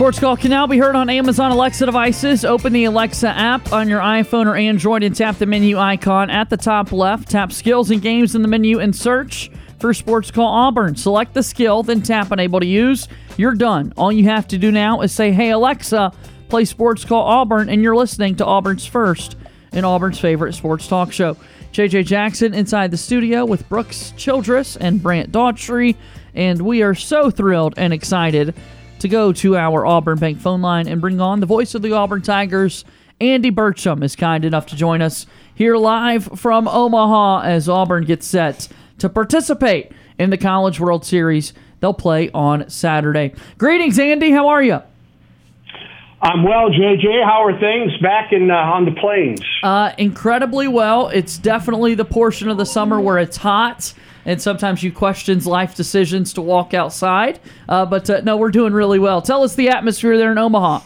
Sports Call can now be heard on Amazon Alexa devices. Open the Alexa app on your iPhone or Android and tap the menu icon at the top left. Tap skills and games in the menu and search for Sports Call Auburn. Select the skill, then tap Unable to Use. You're done. All you have to do now is say, Hey, Alexa, play Sports Call Auburn, and you're listening to Auburn's first and Auburn's favorite sports talk show. JJ Jackson inside the studio with Brooks Childress and Brant Daughtry, and we are so thrilled and excited to go to our Auburn Bank phone line and bring on the voice of the Auburn Tigers. Andy Burcham is kind enough to join us here live from Omaha as Auburn gets set to participate in the College World Series. They'll play on Saturday. Greetings, Andy. How are you? I'm well, JJ. How are things back in uh, on the plains? Uh, incredibly well. It's definitely the portion of the summer where it's hot and sometimes you questions life decisions to walk outside. Uh, but uh, no, we're doing really well. Tell us the atmosphere there in Omaha.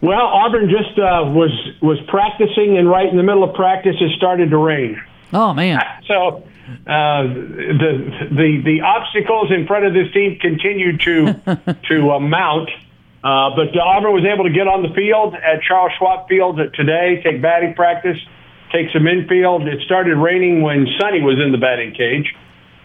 Well, Auburn just uh, was was practicing, and right in the middle of practice, it started to rain. Oh man! So uh, the the the obstacles in front of this team continued to to uh, mount. Uh, but Auburn was able to get on the field at Charles Schwab Field today, take batting practice, take some infield. It started raining when Sonny was in the batting cage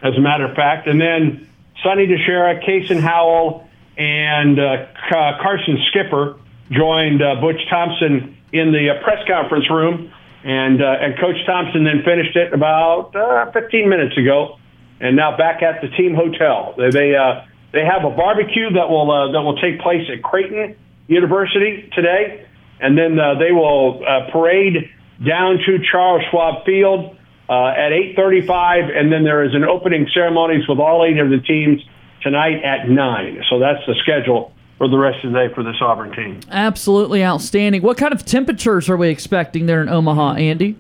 as a matter of fact. And then Sonny DiChiara, Kason Howell, and uh, Carson Skipper joined uh, Butch Thompson in the uh, press conference room. And, uh, and Coach Thompson then finished it about uh, 15 minutes ago. And now back at the team hotel. They, they, they have a barbecue that will, uh, that will take place at Creighton University today. And then uh, they will uh, parade down to Charles Schwab Field uh, at 8:35, and then there is an opening ceremonies with all eight of the teams tonight at nine. So that's the schedule for the rest of the day for the Auburn team. Absolutely outstanding. What kind of temperatures are we expecting there in Omaha, Andy?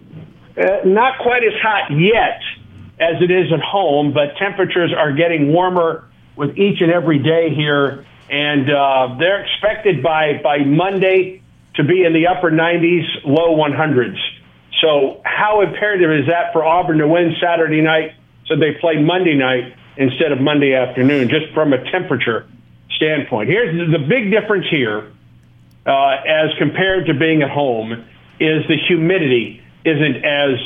Uh, not quite as hot yet as it is at home, but temperatures are getting warmer with each and every day here, and uh, they're expected by by Monday to be in the upper 90s, low 100s. So, how imperative is that for Auburn to win Saturday night so they play Monday night instead of Monday afternoon, just from a temperature standpoint? Here's the big difference here, uh, as compared to being at home, is the humidity isn't as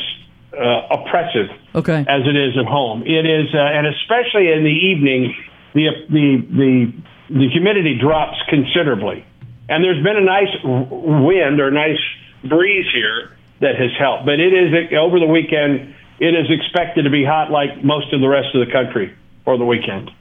uh, oppressive okay. as it is at home. It is, uh, and especially in the evening, the the the the humidity drops considerably, and there's been a nice wind or nice breeze here that has helped. But it is over the weekend. It is expected to be hot like most of the rest of the country for the weekend.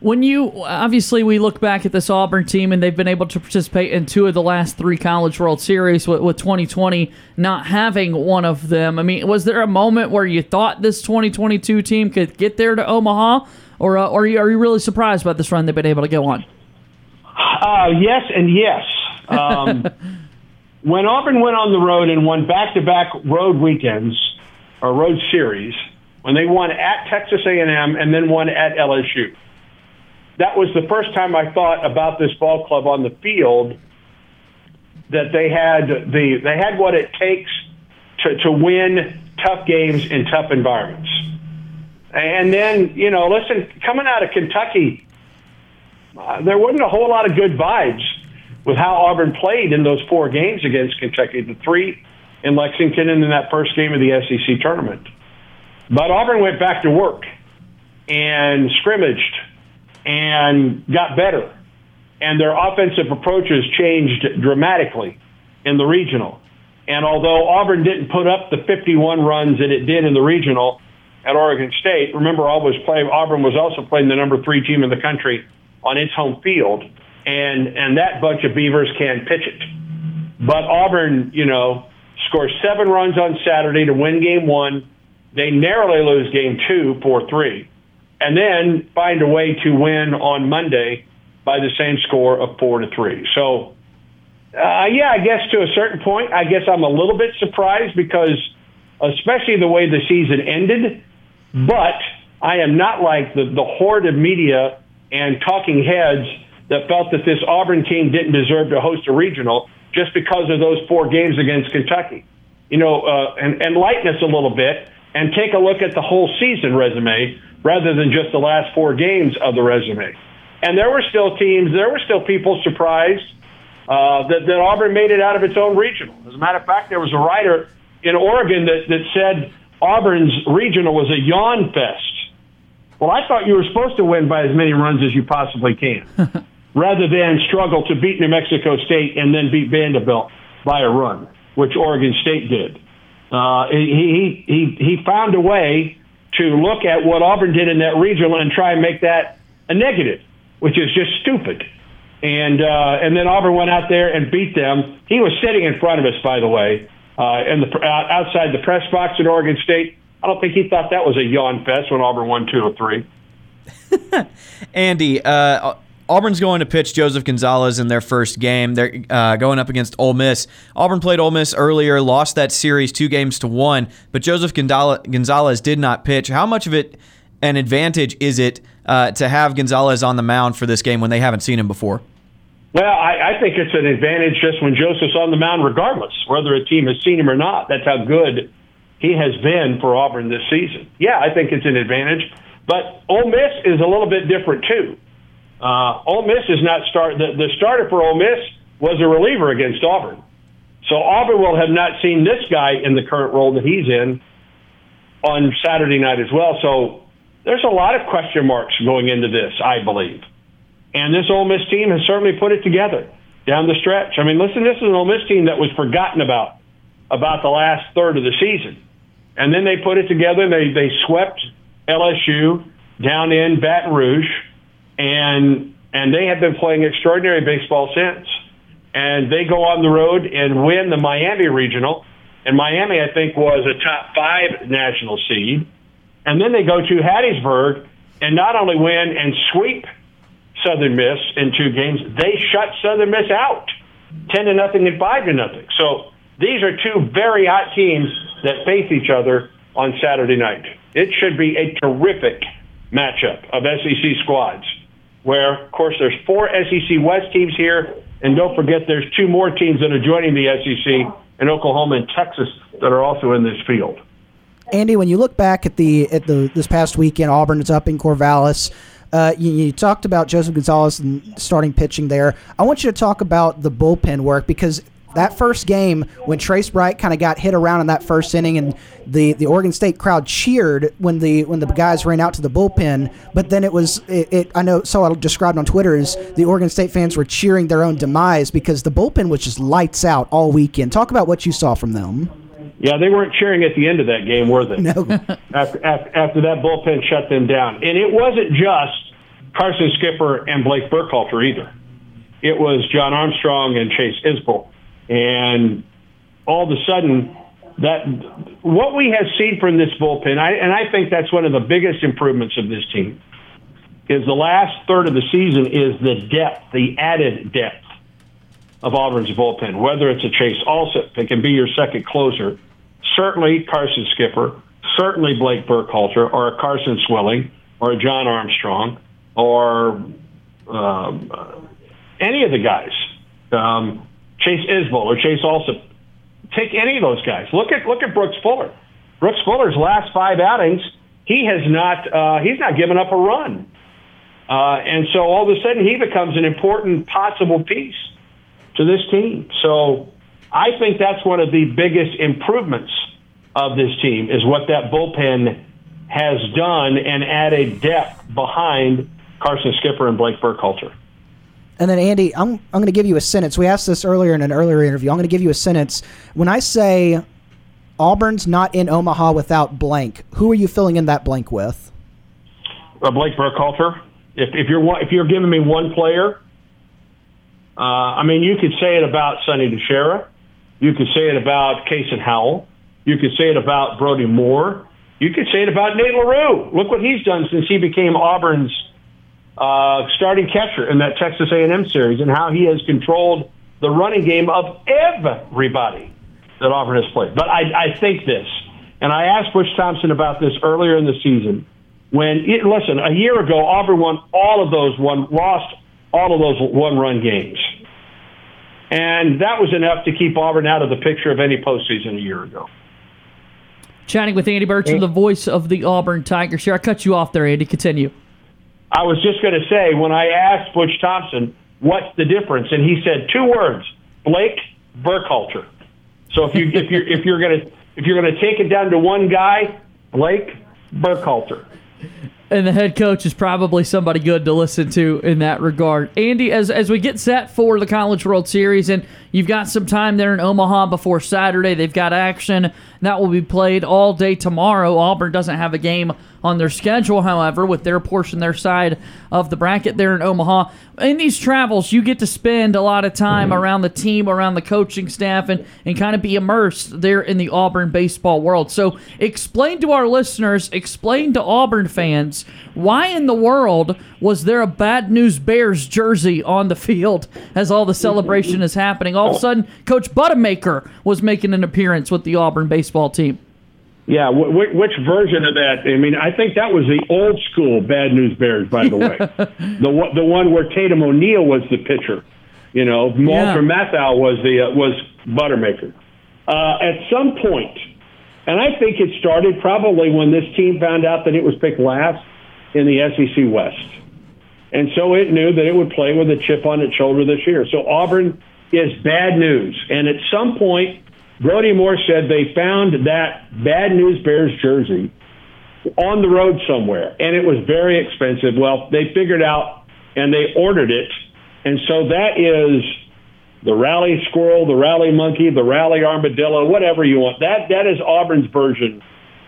When you obviously we look back at this Auburn team and they've been able to participate in two of the last three College World Series with, with 2020 not having one of them. I mean, was there a moment where you thought this 2022 team could get there to Omaha, or uh, or are you really surprised by this run they've been able to go on? Uh, yes and yes. Um, when Auburn went on the road and won back-to-back road weekends or road series, when they won at Texas A&M and then won at LSU, that was the first time I thought about this ball club on the field that they had the they had what it takes to, to win tough games in tough environments. And then, you know, listen, coming out of Kentucky, uh, there wasn't a whole lot of good vibes with how Auburn played in those four games against Kentucky, the three in Lexington and in that first game of the SEC tournament. But Auburn went back to work and scrimmaged and got better. And their offensive approaches changed dramatically in the regional. And although Auburn didn't put up the 51 runs that it did in the regional at Oregon State, remember Auburn was, playing, Auburn was also playing the number three team in the country on its home field and and that bunch of Beavers can pitch it. But Auburn, you know, scores seven runs on Saturday to win game one. They narrowly lose game two, four three, and then find a way to win on Monday by the same score of four to three. So, uh, yeah, I guess to a certain point, I guess I'm a little bit surprised because, especially the way the season ended. But I am not like the the horde of media and talking heads that felt that this Auburn team didn't deserve to host a regional just because of those four games against Kentucky. You know, uh, and, and lighten us a little bit and take a look at the whole season resume rather than just the last four games of the resume. And there were still teams, there were still people surprised uh, that, that Auburn made it out of its own regional. As a matter of fact, there was a writer in Oregon that, that said Auburn's regional was a yawn fest. Well, I thought you were supposed to win by as many runs as you possibly can, rather than struggle to beat New Mexico State and then beat Vanderbilt by a run, which Oregon State did. Uh, he, he, he found a way to look at what Auburn did in that regional and try and make that a negative, which is just stupid. And uh, and then Auburn went out there and beat them. He was sitting in front of us, by the way, uh, in the outside the press box at Oregon State. I don't think he thought that was a yawn fest when Auburn won two or three. Andy, uh, Auburn's going to pitch Joseph Gonzalez in their first game. They're uh, going up against Ole Miss. Auburn played Ole Miss earlier, lost that series two games to one, but Joseph Gonzalez did not pitch. How much of it an advantage is it uh, to have Gonzalez on the mound for this game when they haven't seen him before? Well, I, I think it's an advantage just when Joseph's on the mound, regardless whether a team has seen him or not. That's how good he has been for Auburn this season. Yeah, I think it's an advantage. But Ole Miss is a little bit different too. Uh, Ole Miss is not start. The, the starter for Ole Miss was a reliever against Auburn, so Auburn will have not seen this guy in the current role that he's in on Saturday night as well. So there's a lot of question marks going into this, I believe. And this Ole Miss team has certainly put it together down the stretch. I mean, listen, this is an Ole Miss team that was forgotten about about the last third of the season. And then they put it together. They they swept LSU down in Baton Rouge, and and they have been playing extraordinary baseball since. And they go on the road and win the Miami regional. And Miami, I think, was a top five national seed. And then they go to Hattiesburg and not only win and sweep Southern Miss in two games, they shut Southern Miss out, ten to nothing and five to nothing. So these are two very hot teams that face each other on Saturday night. It should be a terrific matchup of SEC squads. Where, of course, there's four SEC West teams here, and don't forget there's two more teams that are joining the SEC in Oklahoma and Texas that are also in this field. Andy, when you look back at the at the this past weekend, Auburn is up in Corvallis. Uh, you, you, talked about Joseph Gonzalez and starting pitching there. I want you to talk about the bullpen work because that first game when Trace Bright kind of got hit around in that first inning and the, the Oregon State crowd cheered when the when the guys ran out to the bullpen, but then it was it, it I know so I described on Twitter is the Oregon State fans were cheering their own demise because the bullpen was just lights out all weekend. Talk about what you saw from them. Yeah, they weren't cheering at the end of that game, were they? No. after, after, after that bullpen shut them down. And it wasn't just Carson Skipper and Blake Burkhalter either. It was John Armstrong and Chase Isbell. And all of a sudden, that what we have seen from this bullpen, I, and I think that's one of the biggest improvements of this team, is the last third of the season is the depth, the added depth of Auburn's bullpen. Whether it's a Chase Allsup, it can be your second closer certainly Carson Skipper, certainly Blake Burkhalter, or a Carson Swilling, or a John Armstrong, or uh, any of the guys, um, Chase Isbell or Chase Allsup. Take any of those guys. Look at look at Brooks Fuller. Brooks Fuller's last five outings, he has not uh, he's not given up a run, uh, and so all of a sudden he becomes an important possible piece to this team. So I think that's one of the biggest improvements of this team is what that bullpen has done and added depth behind Carson Skipper and Blake Burkhalter. And then Andy, I'm I'm going to give you a sentence. We asked this earlier in an earlier interview. I'm going to give you a sentence. When I say Auburn's not in Omaha without blank, who are you filling in that blank with? Uh, Blake Burkhalter. If if you're if you're giving me one player, uh, I mean you could say it about Sonny DiChiara. You could say it about Kason Howell. You could say it about Brody Moore. You could say it about Nate LaRue. Look what he's done since he became Auburn's uh, starting catcher in that Texas A&M series, and how he has controlled the running game of everybody that Auburn has played. But I, I think this, and I asked Butch Thompson about this earlier in the season. When it, listen, a year ago, Auburn won all of those one, lost all of those one-run games. And that was enough to keep Auburn out of the picture of any postseason a year ago. Chatting with Andy Burcham, the voice of the Auburn Tigers. Here, I cut you off there, Andy. Continue. I was just going to say when I asked Butch Thompson what's the difference, and he said two words: Blake Burkhalter. So if you if you're if you're gonna if you're gonna take it down to one guy, Blake Burkhalter. And the head coach is probably somebody good to listen to in that regard. Andy, as as we get set for the College World Series, and you've got some time there in Omaha before Saturday, they've got action that will be played all day tomorrow. Auburn doesn't have a game on their schedule, however, with their portion, their side of the bracket there in Omaha. In these travels, you get to spend a lot of time Mm-hmm. around the team, around the coaching staff, and, and kind of be immersed there in the Auburn baseball world. So, explain to our listeners, explain to Auburn fans, why in the world was there a Bad News Bears jersey on the field as all the celebration is happening? All of a sudden, Coach Buttermaker was making an appearance with the Auburn baseball team. Yeah, wh- wh- which version of that? I mean, I think that was the old school Bad News Bears, by the way. the one- the one where Tatum O'Neal was the pitcher. You know, Walter Matthau was the uh, was Buttermaker. Uh, at some point, and I think it started probably when this team found out that it was picked last in the SEC West, and so it knew that it would play with a chip on its shoulder this year. So Auburn is bad news, and at some point. Brody Moore said they found that Bad News Bears jersey on the road somewhere, and it was very expensive. Well, they figured out and they ordered it, and so that is the rally squirrel, the rally monkey, the rally armadillo, whatever you want. That that is Auburn's version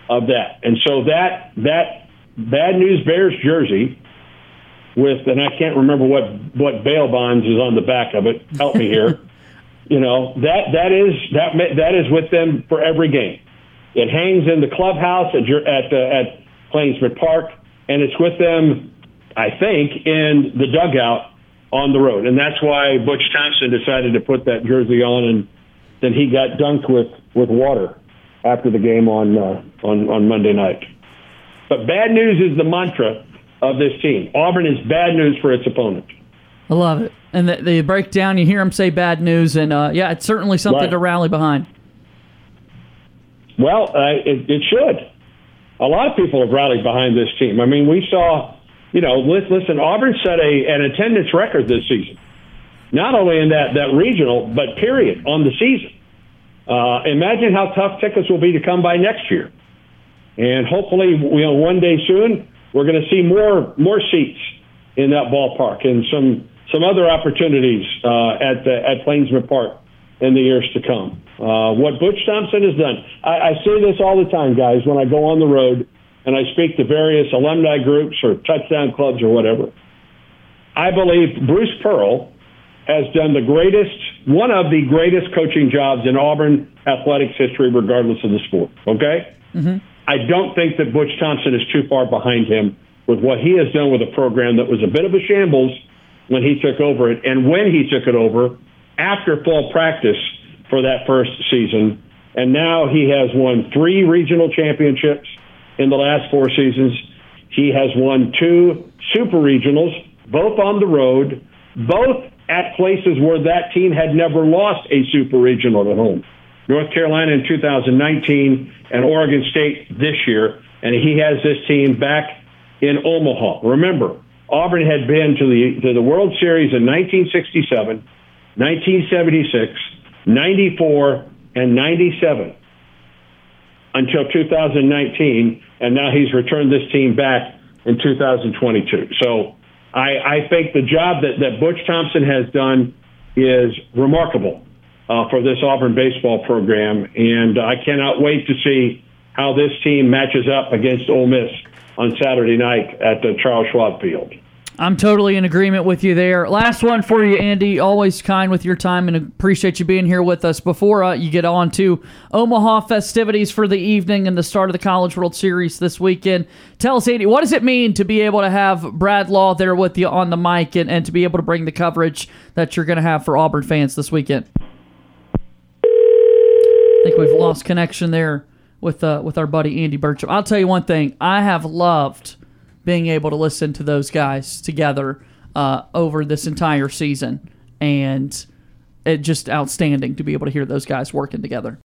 of that, and so that that Bad News Bears jersey with, and I can't remember what what bail bonds is on the back of it. Help me here. you know that that is that that is with them for every game. It hangs in the clubhouse at your, at uh, at Plainsman Park, and it's with them, I think, in the dugout on the road, and that's why Butch Thompson decided to put that jersey on, and then he got dunked with with water after the game on uh, on on Monday night. But bad news is the mantra of this team. Auburn is bad news for its opponent. I love it. And the, the breakdown, you hear them say bad news, and uh, yeah, it's certainly something Right. to rally behind. Well, uh, it, it should. A lot of people have rallied behind this team. I mean, we saw, you know, listen, Auburn set a an attendance record this season, not only in that that regional, but period on the season. Uh, imagine how tough tickets will be to come by next year, and hopefully, you know, one day soon we're going to see more more seats in that ballpark and some some other opportunities uh, at the, at Plainsman Park in the years to come. Uh, what Butch Thompson has done, I, I say this all the time, guys, when I go on the road and I speak to various alumni groups or touchdown clubs or whatever. I believe Bruce Pearl has done the greatest, one of the greatest coaching jobs in Auburn athletics history, regardless of the sport. Okay? I don't think that Butch Thompson is too far behind him with what he has done with a program that was a bit of a shambles when he took over it and when he took it over after fall practice for that first season. And now he has won three regional championships in the last four seasons. He has won two super regionals, both on the road, both at places where that team had never lost a super regional at home. North Carolina in 2019 and Oregon State this year. And he has this team back in Omaha. Remember, Auburn had been to the to the World Series in 1967, 1976, 94, and 97 until 2019, and now he's returned this team back in 2022. So I, I think the job that, that Butch Thompson has done is remarkable uh, for this Auburn baseball program, and I cannot wait to see how this team matches up against Ole Miss on Saturday night at the Charles Schwab Field. I'm totally in agreement with you there. Last one for you, Andy. Always kind with your time and appreciate you being here with us. Before uh, you get on to Omaha festivities for the evening and the start of the College World Series this weekend, tell us, Andy, what does it mean to be able to have Brad Law there with you on the mic and, and to be able to bring the coverage that you're going to have for Auburn fans this weekend? I think we've lost connection there with uh, with our buddy Andy Burcham. I'll tell you one thing: I have loved being able to listen to those guys together uh, over this entire season, and it just outstanding to be able to hear those guys working together.